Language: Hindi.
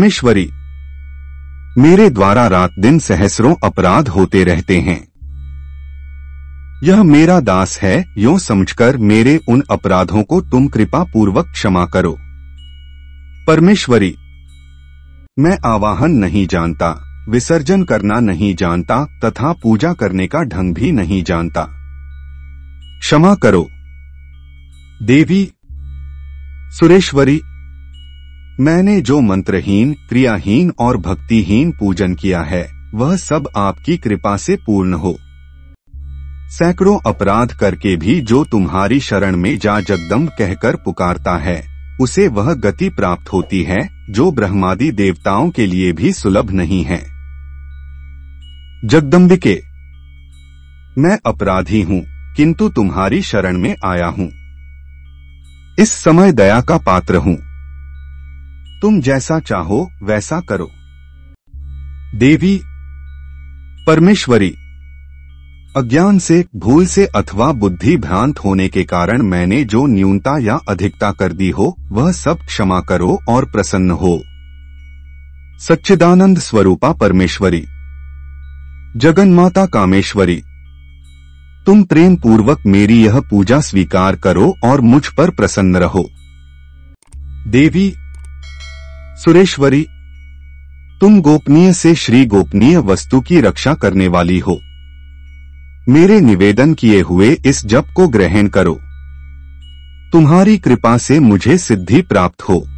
परमेश्वरी, मेरे द्वारा रात दिन सहस्रों अपराध होते रहते हैं। यह मेरा दास है, यो समझकर मेरे उन अपराधों को तुम कृपा पूर्वक क्षमा करो। परमेश्वरी, मैं आवाहन नहीं जानता, विसर्जन करना नहीं जानता, तथा पूजा करने का ढंग भी नहीं जानता। क्षमा करो। देवी, सुरेश्वरी मैंने जो मंत्रहीन, क्रियाहीन और भक्तिहीन पूजन किया है, वह सब आपकी कृपा से पूर्ण हो। सैकड़ों अपराध करके भी जो तुम्हारी शरण में जा जगदम्ब कहकर पुकारता है, उसे वह गति प्राप्त होती है, जो ब्रह्मादि देवताओं के लिए भी सुलभ नहीं है। जगदम्बिके, मैं अपराधी हूँ, किंतु तुम्हारी शरण में आया हूँ। इस समय दया का पात्र हूँ। तुम जैसा चाहो, वैसा करो। देवी, परमेश्वरी, अज्ञान से, भूल से अथवा बुद्धि भ्रांत होने के कारण मैंने जो न्यूनता या अधिकता कर दी हो, वह सब क्षमा करो और प्रसन्न हो। सच्चिदानंद स्वरूपा परमेश्वरी। जगन माता कामेश्वरी। तुम प्रेम पूर्वक मेरी यह पूजा स्वीकार करो और मुझ पर प्रसन्न रहो। देवी सुरेश्वरी, तुम गोपनीय से श्री गोपनीय वस्तु की रक्षा करने वाली हो। मेरे निवेदन किए हुए इस जप को ग्रहण करो। तुम्हारी कृपा से मुझे सिद्धि प्राप्त हो।